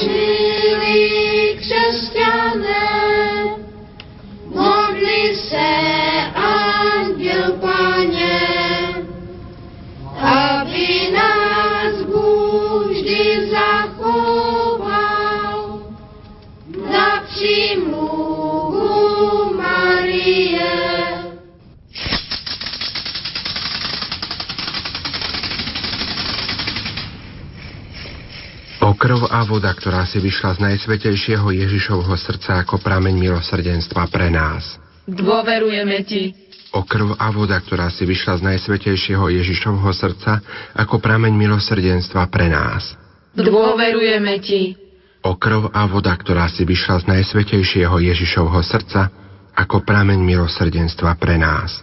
Jesus. Voda, ktorá si vyšla z najsvetejšieho Ježišovho srdca ako prameň milosrdenstva pre nás. Dôverujeme Ti. O krv a voda, ktorá si vyšla z najsvetejšieho Ježišovho srdca ako prameň milosrdenstva pre nás. Dôverujeme Ti. O krv a voda, ktorá si vyšla z najsvetejšieho Ježišovho srdca ako prameň milosrdenstva pre nás.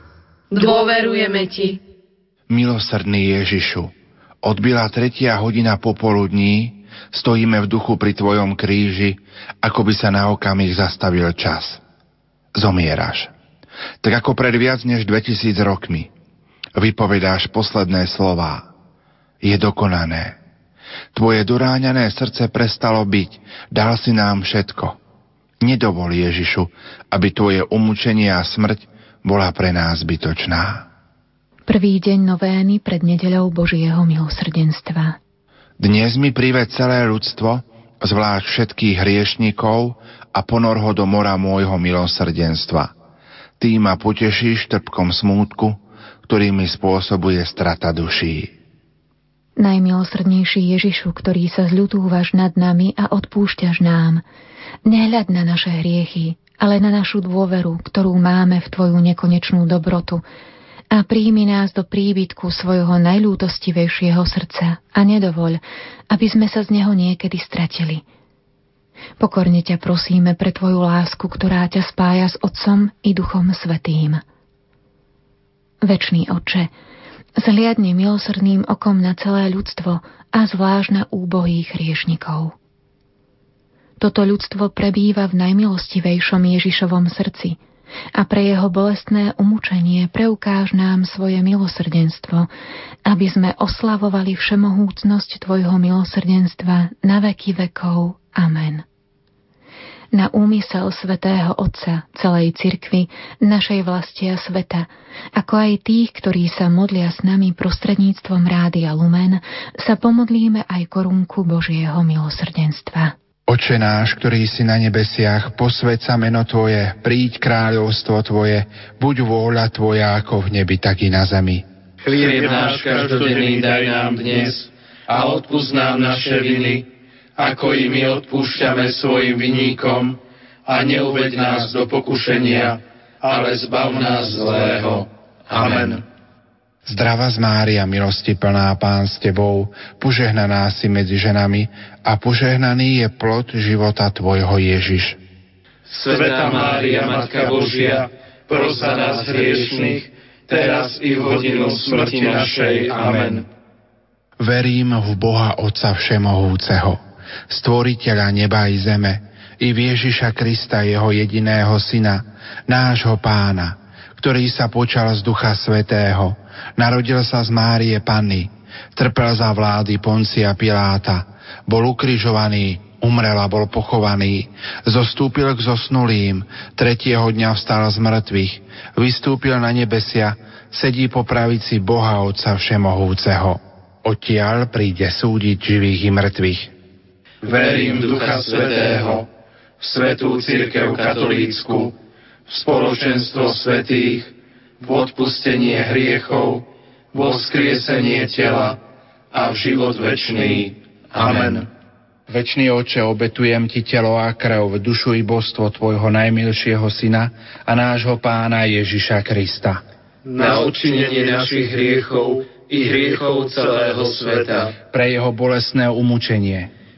Dôverujeme Ti. Milosrdný Ježišu, odbila tretia hodina popoludní, stojíme v duchu pri Tvojom kríži, ako by sa na okamih zastavil čas. Zomieraš. Tak ako pred viac než 2000 rokmi. Vypovedáš posledné slová. Je dokonané. Tvoje doráňané srdce prestalo byť, dal si nám všetko. Nedovol Ježišu, aby Tvoje umúčenie a smrť bola pre nás zbytočná. Prvý deň novény pred nedeľou Božieho milosrdenstva. Dnes mi prived celé ľudstvo, zvlášť všetkých hriešnikov a ponor ho do mora môjho milosrdenstva. Ty ma potešíš trpkom smútku, ktorý mi spôsobuje strata duší. Najmilosrdnejší Ježišu, ktorý sa zľutúvaš nad nami a odpúšťaš nám, nehľad na naše hriechy, ale na našu dôveru, ktorú máme v Tvoju nekonečnú dobrotu, a príjmi nás do príbytku svojho najľútostivejšieho srdca a nedovoľ, aby sme sa z neho niekedy stratili. Pokorne ťa prosíme pre Tvoju lásku, ktorá ťa spája s Otcom i Duchom Svetým. Večný Oče, zhliadni milosrdným okom na celé ľudstvo a zvlášť na úbohých hriešnikov. Toto ľudstvo prebýva v najmilostivejšom Ježišovom srdci – a pre jeho bolestné umúčenie preukáž nám svoje milosrdenstvo, aby sme oslavovali všemohúcnosť Tvojho milosrdenstva na veky vekov. Amen. Na úmysel svätého Otca, celej cirkvy, našej vlasti a sveta, ako aj tých, ktorí sa modlia s nami prostredníctvom Rádia Lumen, sa pomodlíme aj korunku Božieho milosrdenstva. Oče náš, ktorý si na nebesiach, posved meno Tvoje, príď kráľovstvo Tvoje, buď vôľa Tvoja ako v nebi, tak i na zemi. Chlieb náš každodenný daj nám dnes a odpúsť nám naše viny, ako i my odpúšťame svojim vinníkom a neuveď nás do pokušenia, ale zbav nás zlého. Amen. Zdrava z Mária, milosti plná Pán s Tebou, požehnaná si medzi ženami a požehnaný je plod života Tvojho Ježiš. Sveta Mária, Matka Božia, pros za nás hriešných, teraz i v hodinu smrti našej. Amen. Verím v Boha Otca Všemohúceho, Stvoriteľa neba i zeme, i v Ježiša Krista, Jeho jediného Syna, nášho Pána, ktorý sa počal z Ducha Svetého, narodil sa z Márie Panny, trpel za vlády Poncia Piláta, bol ukrižovaný, umrel a bol pochovaný, zostúpil k zosnulým, tretieho dňa vstal z mŕtvych, vystúpil na nebesia, sedí po pravici Boha Otca Všemohúceho. Odtiaľ príde súdiť živých i mŕtvych. Verím Ducha Svetého, v Svetú Církev Katolícku, spoločenstvo svetých, v odpustenie hriechov, vo vzkriesenie tela a v život večný. Amen. Večný oče, obetujem ti telo a krv, dušu i božstvo tvojho najmilšieho syna a nášho pána Ježiša Krista. Na odčinenie našich hriechov i hriechov celého sveta. Pre jeho bolestné umúčenie.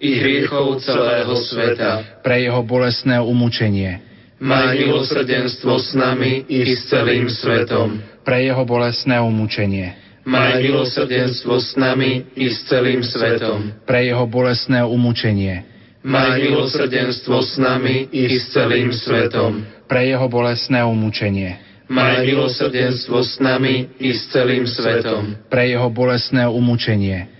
i hriechov celého sveta. Pre jeho bolestné umúčenie. Maj milosrdenstvo s nami i s celým svetom. Pre jeho bolestné umúčenie. Maj milosrdenstvo s nami i s celým svetom. Pre jeho bolestné umúčenie. Maj milosrdenstvo s nami i s celým svetom. Pre jeho bolestné umúčenie. Maj milosrdenstvo s nami i s celým svetom. Pre jeho bolestné umúčenie.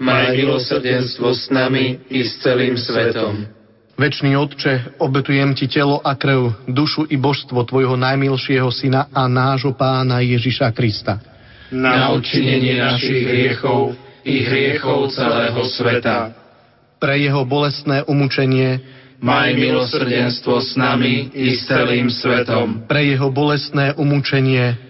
Maj milosrdenstvo s nami i s celým svetom. Večný Otče, obetujem Ti telo a krv, dušu i božstvo Tvojho najmilšieho Syna a nášho Pána Ježiša Krista. Na odčinenie našich hriechov i hriechov celého sveta. Pre Jeho bolestné umúčenie, Maj milosrdenstvo s nami i s celým svetom. pre Jeho bolestné umúčenie,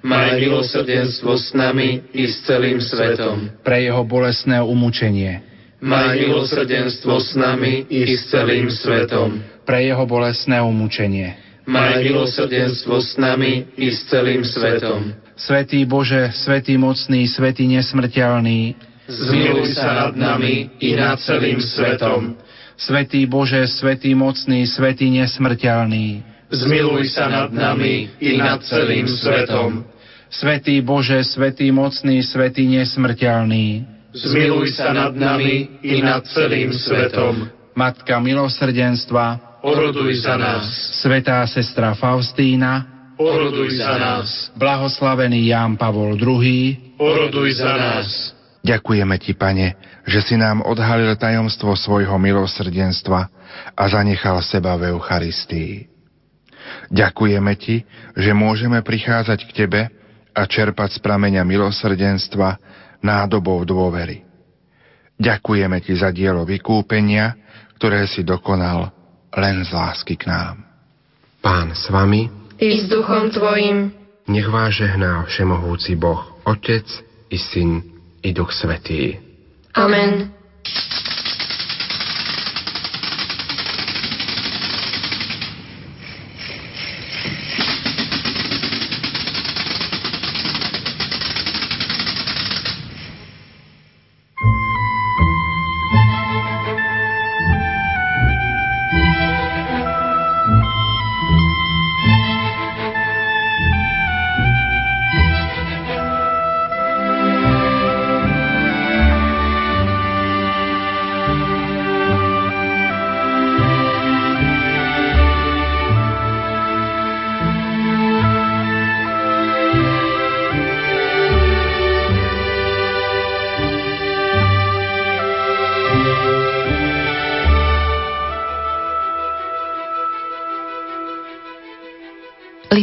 Maj milosrdenstvo s nami i s celým svetom. Pre jeho bolestné umúčenie. Maj milosrdenstvo s nami i s celým svetom. Pre jeho bolestné umúčenie. Maj milosrdenstvo s nami i s celým svetom. Svetý Bože, Svetý mocný, Svetý nesmrteľný, Zmiluj sa nad nami i nad celým svetom. Svetý Bože, Svetý mocný, Svetý nesmrteľný, Zmiluj sa nad nami i nad celým svetom. Svetý Bože, Svetý mocný, Svetý nesmrteľný, Zmiluj sa nad nami i nad celým svetom. Matka milosrdenstva, Oroduj za nás. Svetá sestra Faustína, Oroduj za nás. blahoslavený Ján Pavol II, Oroduj za nás. Ďakujeme Ti, Pane, že si nám odhalil tajomstvo svojho milosrdenstva a zanechal seba v Eucharistii. Ďakujeme Ti, že môžeme prichádzať k Tebe a čerpať z prameňa milosrdenstva nádobou dôvery. Ďakujeme Ti za dielo vykúpenia, ktoré si dokonal len z lásky k nám. Pán s vami, I s duchom tvojim. nech vás žehná všemohúci Boh, Otec i Syn i Duch Svetý. Amen.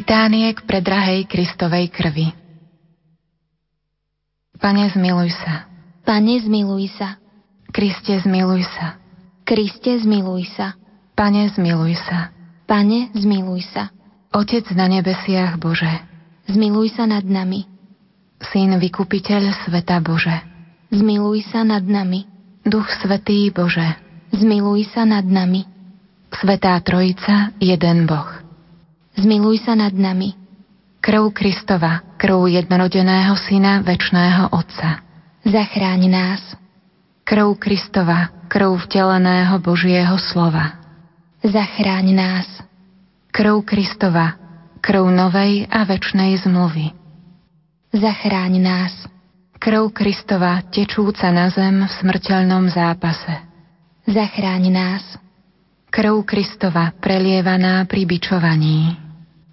Litánie k predrahej Kristovej krvi. Pane, zmiluj sa. Pane, zmiluj sa. Kriste, zmiluj sa. Kriste, zmiluj sa. Pane, zmiluj sa. Pane, zmiluj sa. Otec na nebesiach Bože. Zmiluj sa nad nami. Syn vykupiteľ sveta Bože. Zmiluj sa nad nami. Duch Svetý Bože. Zmiluj sa nad nami. Svetá Trojica, jeden Boh. Zmiluj sa nad nami. Krv Kristova, krv jednorodeného Syna, väčšného Otca. Zachráň nás. Krv Kristova, krv vteleného Božieho slova. Zachráň nás. Krv Kristova, krv novej a väčšnej zmluvy. Zachráň nás. Krv Kristova, tečúca na zem v smrteľnom zápase. Zachráň nás. Krv Kristova, prelievaná pri bičovaní.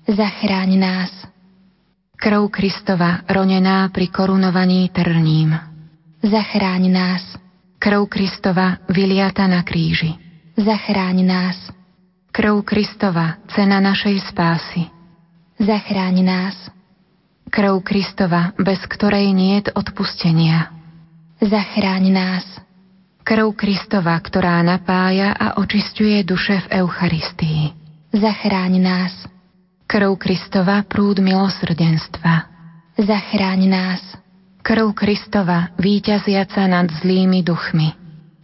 Zachráň nás. Krv Kristova, ronená pri korunovaní trním. Zachráň nás. Krv Kristova, vyliata na kríži. Zachráň nás. Krv Kristova, cena našej spásy. Zachráň nás. Krv Kristova, bez ktorej niet odpustenia. Zachráň nás. Krv Kristova, ktorá napája a očistuje duše v Eucharistii. Zachráň nás. Krv Kristova, prúd milosrdenstva. Zachráň nás. Krv Kristova, víťaziaca nad zlými duchmi.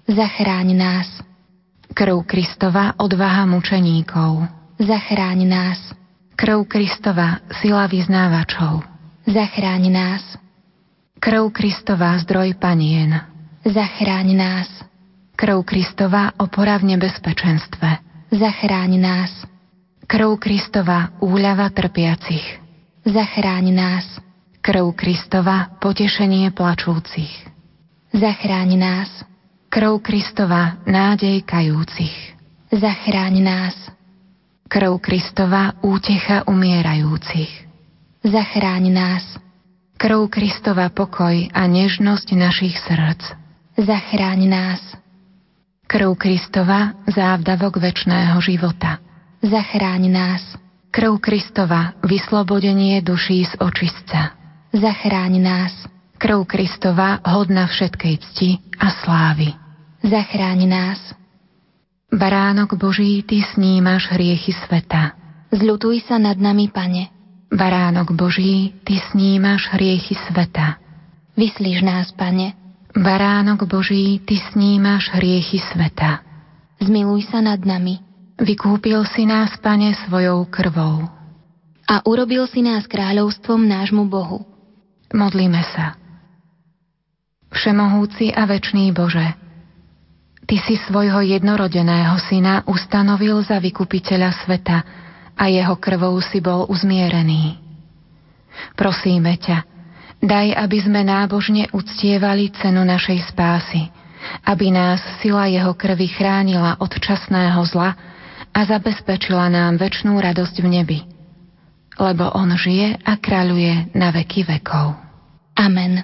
Zachráň nás. Krv Kristova, odvaha mučeníkov. Zachráň nás. Krv Kristova, sila vyznávačov. Zachráň nás. Krv Kristova, zdroj panien. Zachráň nás. Krv Kristova, opora v nebezpečenstve. Zachráň nás. Krv Kristova, úľava trpiacich. Zachráň nás. Krv Kristova, potešenie plačúcich. Zachráň nás. Krv Kristova, nádej kajúcich. Zachráň nás. Krv Kristova, útecha umierajúcich. Zachráň nás. Krv Kristova, pokoj a nežnosť našich srdc. Zachráň nás. Krv Kristova, závdavok večného života. Zachráň nás. Krv Kristova, vyslobodenie duší z očistca. Zachráň nás. Krv Kristova, hodna všetkej cti a slávy. Zachráň nás. Baránok Boží, Ty snímaš hriechy sveta. Zľutuj sa nad nami, Pane. Baránok Boží, Ty snímaš hriechy sveta. Vyslíš nás, Pane. Baránok Boží, Ty snímaš hriechy sveta. Zmiluj sa nad nami. Vykúpil si nás, Pane, svojou krvou. A urobil si nás kráľovstvom nášmu Bohu. Modlíme sa. Všemohúci a večný Bože, Ty si svojho jednorodeného syna ustanovil za vykupiteľa sveta a jeho krvou si bol uzmierený. Prosíme ťa, daj, aby sme nábožne uctievali cenu našej spásy, aby nás sila jeho krvi chránila od časného zla a zabezpečila nám väčšnú radosť v nebi. Lebo on žije a kráľuje na veky vekov. Amen.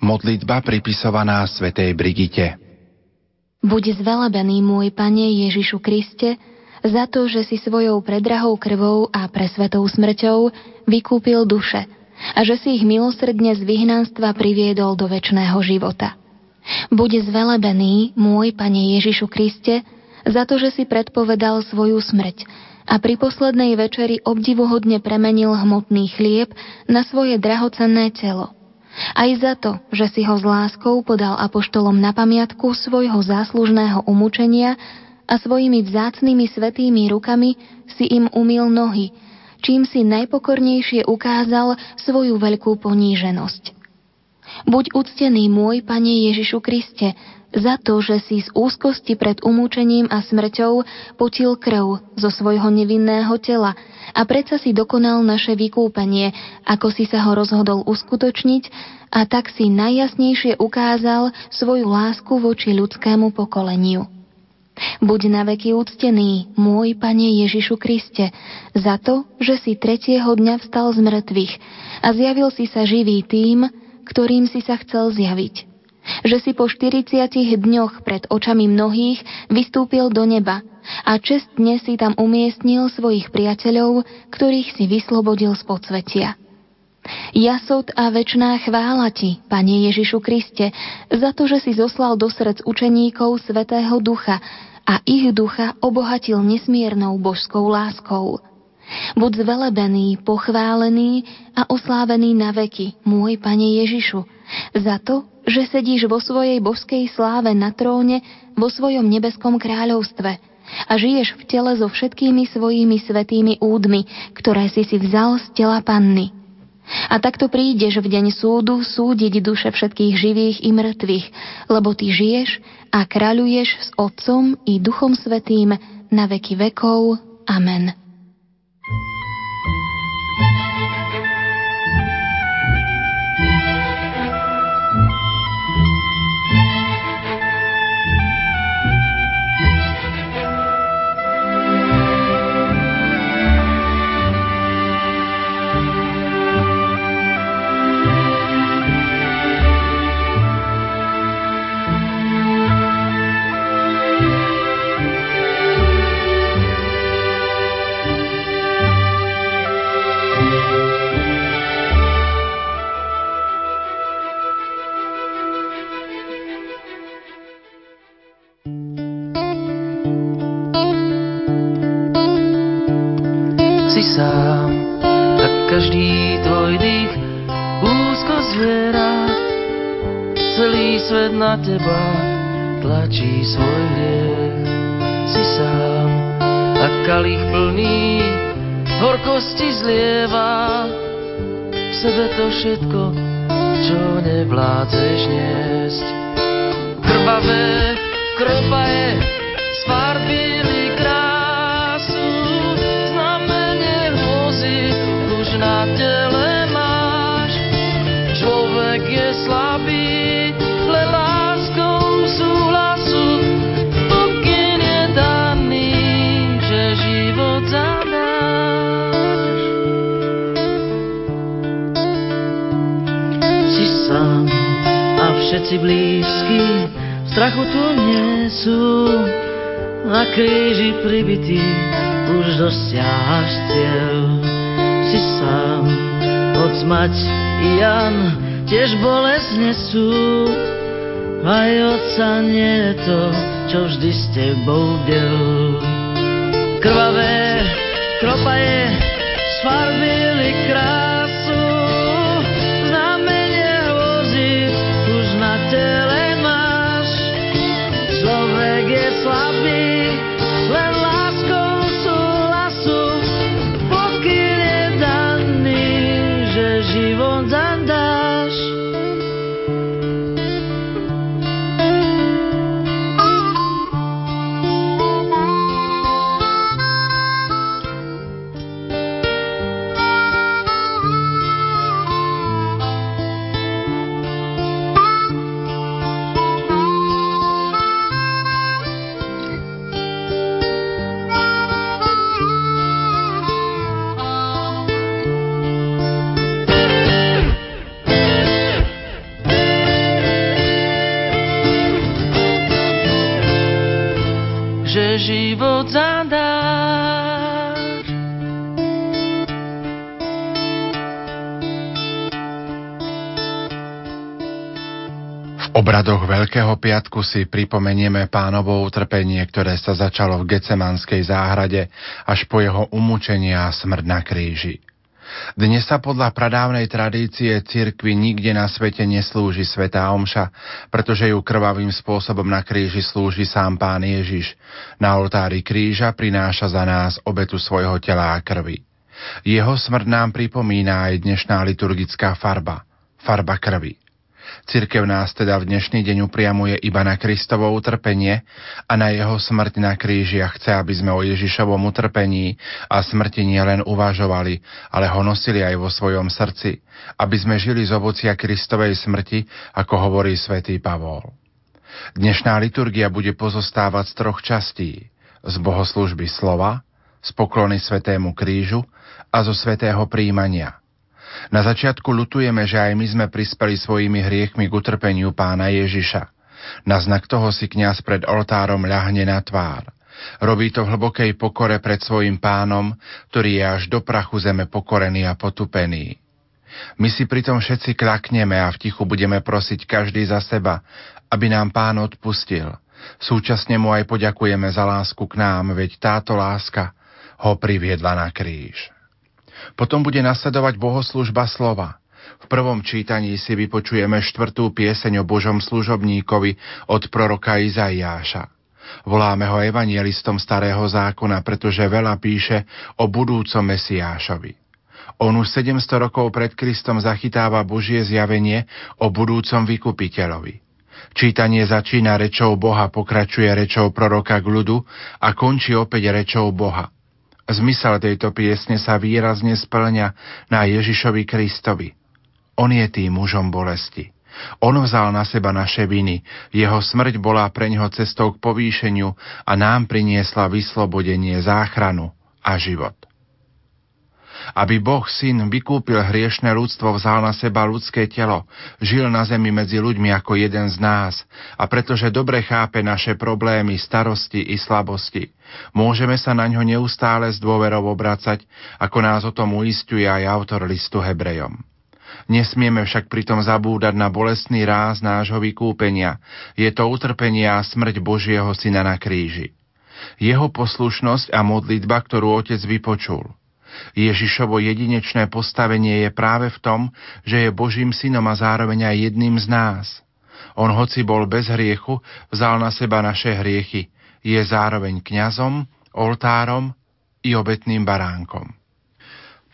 Modlitba pripisovaná svätej Brigite. Buď zvelebený môj Pane Ježišu Kriste, za to, že si svojou predrahou krvou a presvetou smrťou vykúpil duše a že si ich milosrdne z vyhnanstva priviedol do väčšného života. Buď zvelebený môj Pane Ježišu Kriste, za to, že si predpovedal svoju smrť a pri poslednej večeri obdivuhodne premenil hmotný chlieb na svoje drahocenné telo aj za to, že si ho s láskou podal apoštolom na pamiatku svojho záslužného umúčenia a svojimi vzácnými svetými rukami si im umil nohy, čím si najpokornejšie ukázal svoju veľkú poníženosť. Buď úctený môj, Pane Ježišu Kriste, za to, že si z úzkosti pred umúčením a smrťou potil krv zo svojho nevinného tela a predsa si dokonal naše vykúpenie, ako si sa ho rozhodol uskutočniť a tak si najjasnejšie ukázal svoju lásku voči ľudskému pokoleniu. Buď na veky úctený, môj Pane Ježišu Kriste, za to, že si tretieho dňa vstal z mŕtvych a zjavil si sa živý tým, ktorým si sa chcel zjaviť že si po 40 dňoch pred očami mnohých vystúpil do neba a čestne si tam umiestnil svojich priateľov, ktorých si vyslobodil z podsvetia. Jasot a večná chvála Ti, Pane Ježišu Kriste, za to, že si zoslal do srdc učeníkov Svetého Ducha a ich ducha obohatil nesmiernou božskou láskou. Buď zvelebený, pochválený a oslávený na veky, môj Pane Ježišu, za to, že sedíš vo svojej božskej sláve na tróne vo svojom nebeskom kráľovstve a žiješ v tele so všetkými svojimi svetými údmi, ktoré si si vzal z tela panny. A takto prídeš v deň súdu súdiť duše všetkých živých i mŕtvych, lebo ty žiješ a kráľuješ s Otcom i Duchom Svetým na veky vekov. Amen. Teba tlačí svoj hriech. Si sám a kalich plný horkosti zlieva v sebe to všetko, čo nevládzeš niesť. Všetci blízky v strachu tu nie sú. Na kríži pribitý už dosiahaš cieľ. Si sám, hoď mať i Jan tiež bolesť nesú. Aj oca nie je to, čo vždy s tebou biel. Krvavé kropaje sfarbili krásu, V obradoch Veľkého piatku si pripomenieme pánovo utrpenie, ktoré sa začalo v Gecemanskej záhrade až po jeho umúčenie a smrť na kríži. Dnes sa podľa pradávnej tradície cirkvi nikde na svete neslúži Svetá Omša, pretože ju krvavým spôsobom na kríži slúži sám Pán Ježiš. Na oltári kríža prináša za nás obetu svojho tela a krvi. Jeho smrť nám pripomína aj dnešná liturgická farba, farba krvi. Cirkev nás teda v dnešný deň upriamuje iba na Kristovo utrpenie a na jeho smrť na kríži a chce, aby sme o Ježišovom utrpení a smrti nielen uvažovali, ale ho nosili aj vo svojom srdci, aby sme žili z ovocia Kristovej smrti, ako hovorí svätý Pavol. Dnešná liturgia bude pozostávať z troch častí. Z bohoslužby slova, z poklony Svetému krížu a zo Svetého príjmania – na začiatku lutujeme, že aj my sme prispeli svojimi hriechmi k utrpeniu pána Ježiša. Na znak toho si kňaz pred oltárom ľahne na tvár. Robí to v hlbokej pokore pred svojim pánom, ktorý je až do prachu zeme pokorený a potupený. My si pritom všetci klakneme a v tichu budeme prosiť každý za seba, aby nám pán odpustil. Súčasne mu aj poďakujeme za lásku k nám, veď táto láska ho priviedla na kríž. Potom bude nasledovať bohoslužba slova. V prvom čítaní si vypočujeme štvrtú pieseň o Božom služobníkovi od proroka Izaiáša. Voláme ho evanielistom starého zákona, pretože veľa píše o budúcom Mesiášovi. On už 700 rokov pred Kristom zachytáva Božie zjavenie o budúcom vykupiteľovi. Čítanie začína rečou Boha, pokračuje rečou proroka k ľudu a končí opäť rečou Boha. Zmysel tejto piesne sa výrazne splňa na Ježišovi Kristovi. On je tým mužom bolesti. On vzal na seba naše viny, jeho smrť bola pre ňoho cestou k povýšeniu a nám priniesla vyslobodenie, záchranu a život. Aby Boh syn vykúpil hriešne ľudstvo, vzal na seba ľudské telo, žil na zemi medzi ľuďmi ako jeden z nás a pretože dobre chápe naše problémy, starosti i slabosti, môžeme sa na ňo neustále s dôverou obracať, ako nás o tom uistuje aj autor listu Hebrejom. Nesmieme však pritom zabúdať na bolestný ráz nášho vykúpenia. Je to utrpenie a smrť Božieho Syna na kríži. Jeho poslušnosť a modlitba, ktorú Otec vypočul – Ježišovo jedinečné postavenie je práve v tom, že je Božím synom a zároveň aj jedným z nás. On hoci bol bez hriechu, vzal na seba naše hriechy. Je zároveň kňazom, oltárom i obetným baránkom.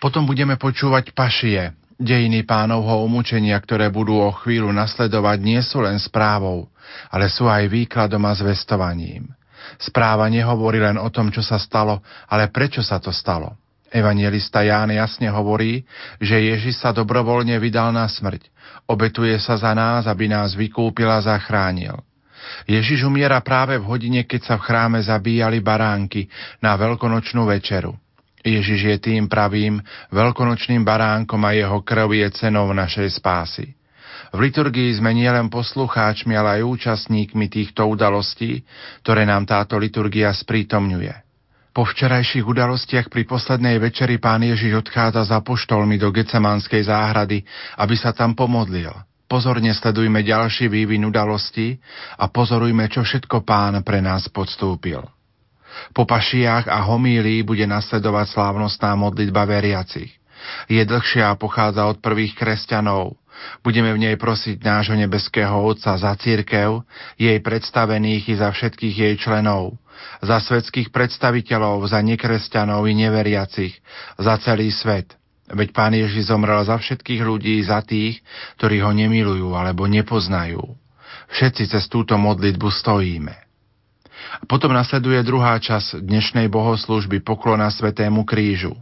Potom budeme počúvať pašie, dejiny pánovho umúčenia, ktoré budú o chvíľu nasledovať, nie sú len správou, ale sú aj výkladom a zvestovaním. Správa nehovorí len o tom, čo sa stalo, ale prečo sa to stalo. Evangelista Ján jasne hovorí, že Ježiš sa dobrovoľne vydal na smrť. Obetuje sa za nás, aby nás vykúpil a zachránil. Ježiš umiera práve v hodine, keď sa v chráme zabíjali baránky na veľkonočnú večeru. Ježiš je tým pravým veľkonočným baránkom a jeho krv je cenou našej spásy. V liturgii sme nielen poslucháčmi, ale aj účastníkmi týchto udalostí, ktoré nám táto liturgia sprítomňuje. Po včerajších udalostiach pri poslednej večeri pán Ježiš odchádza za poštolmi do Gecemanskej záhrady, aby sa tam pomodlil. Pozorne sledujme ďalší vývin udalostí a pozorujme, čo všetko pán pre nás podstúpil. Po pašiach a homílii bude nasledovať slávnostná modlitba veriacich. Je dlhšia a pochádza od prvých kresťanov. Budeme v nej prosiť nášho nebeského Otca za církev, jej predstavených i za všetkých jej členov, za svetských predstaviteľov, za nekresťanov i neveriacich, za celý svet – Veď Pán Ježiš zomrel za všetkých ľudí, za tých, ktorí ho nemilujú alebo nepoznajú. Všetci cez túto modlitbu stojíme. Potom nasleduje druhá časť dnešnej bohoslužby poklona Svetému krížu.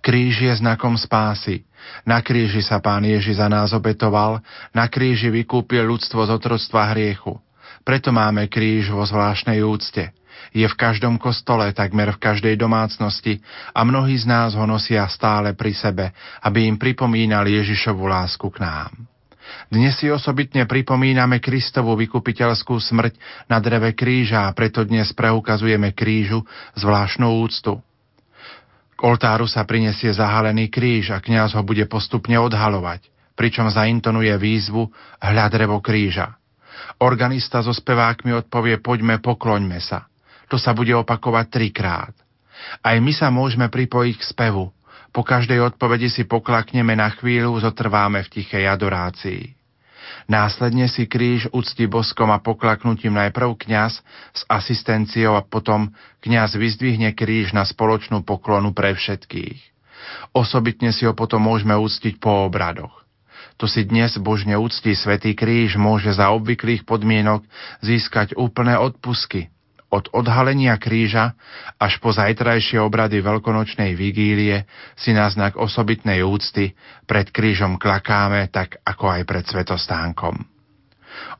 Kríž je znakom spásy. Na kríži sa Pán Ježiš za nás obetoval, na kríži vykúpil ľudstvo z otroctva hriechu. Preto máme kríž vo zvláštnej úcte – je v každom kostole, takmer v každej domácnosti a mnohí z nás ho nosia stále pri sebe, aby im pripomínali Ježišovu lásku k nám. Dnes si osobitne pripomíname Kristovú vykupiteľskú smrť na dreve kríža a preto dnes preukazujeme krížu zvláštnu úctu. K oltáru sa prinesie zahalený kríž a kňaz ho bude postupne odhalovať, pričom zaintonuje výzvu hľad drevo kríža. Organista so spevákmi odpovie poďme, pokloňme sa. To sa bude opakovať trikrát. Aj my sa môžeme pripojiť k spevu. Po každej odpovedi si poklakneme na chvíľu, zotrváme v tichej adorácii. Následne si kríž ucti boskom a poklaknutím najprv kňaz s asistenciou a potom kňaz vyzdvihne kríž na spoločnú poklonu pre všetkých. Osobitne si ho potom môžeme uctiť po obradoch. To si dnes božne úctí Svetý kríž môže za obvyklých podmienok získať úplné odpusky, od odhalenia kríža až po zajtrajšie obrady veľkonočnej vigílie si na znak osobitnej úcty pred krížom klakáme, tak ako aj pred svetostánkom.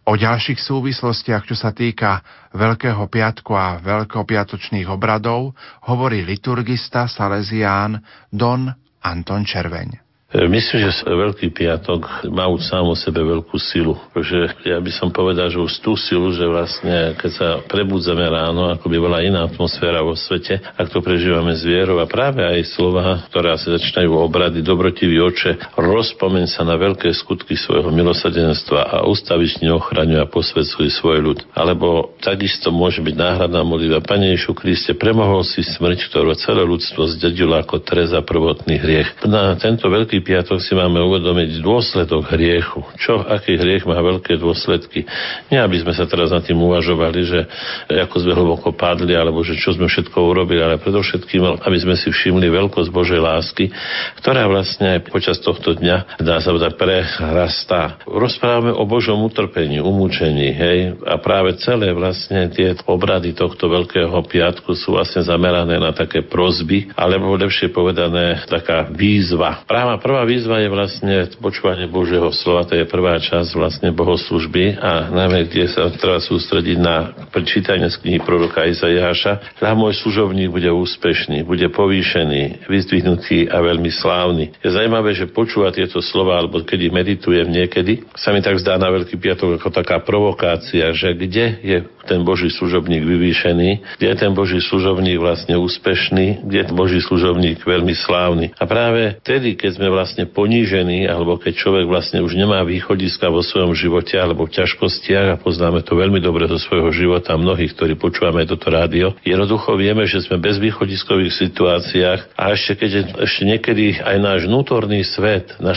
O ďalších súvislostiach, čo sa týka Veľkého piatku a veľkopiatočných obradov, hovorí liturgista Salesián Don Anton Červeň. Myslím, že Veľký piatok má už sám o sebe veľkú silu. Že ja by som povedal, že už tú silu, že vlastne keď sa prebudzame ráno, ako by bola iná atmosféra vo svete, ak to prežívame z vierou a práve aj slova, ktoré sa začínajú obrady, dobrotivý oče, rozpomeň sa na veľké skutky svojho milosadenstva a ustavične ochraňuje a posvedcuje svoj ľud. Alebo takisto môže byť náhradná modlitba Pane Ježišu Kriste, premohol si smrť, ktorú celé ľudstvo zdedilo ako treza prvotný hriech. Na tento Veľký piatok si máme uvedomiť dôsledok hriechu. Čo, aký hriech má veľké dôsledky. Nie, aby sme sa teraz nad tým uvažovali, že ako sme hlboko padli, alebo že čo sme všetko urobili, ale predovšetkým, aby sme si všimli veľkosť Božej lásky, ktorá vlastne aj počas tohto dňa, dá sa povedať, prerastá. Rozprávame o Božom utrpení, umúčení, hej, a práve celé vlastne tie obrady tohto Veľkého piatku sú vlastne zamerané na také prozby, alebo lepšie povedané, taká výzva. Práva prvá výzva je vlastne počúvanie Božieho slova, to je prvá časť vlastne bohoslužby a najmä, kde sa treba sústrediť na prečítanie z knihy proroka Izajáša. Tá môj služovník bude úspešný, bude povýšený, vyzdvihnutý a veľmi slávny. Je zaujímavé, že počúva tieto slova, alebo keď meditujem niekedy, sa mi tak zdá na Veľký piatok ako taká provokácia, že kde je ten Boží služobník vyvýšený, kde je ten Boží služobník vlastne úspešný, kde je ten Boží služobník veľmi slávny. A práve vtedy, keď sme vlastne ponížení, alebo keď človek vlastne už nemá východiska vo svojom živote alebo v ťažkostiach a poznáme to veľmi dobre zo svojho života mnohých, ktorí počúvame toto rádio, jednoducho vieme, že sme bez východiskových situáciách a ešte keď ešte niekedy aj náš vnútorný svet, náš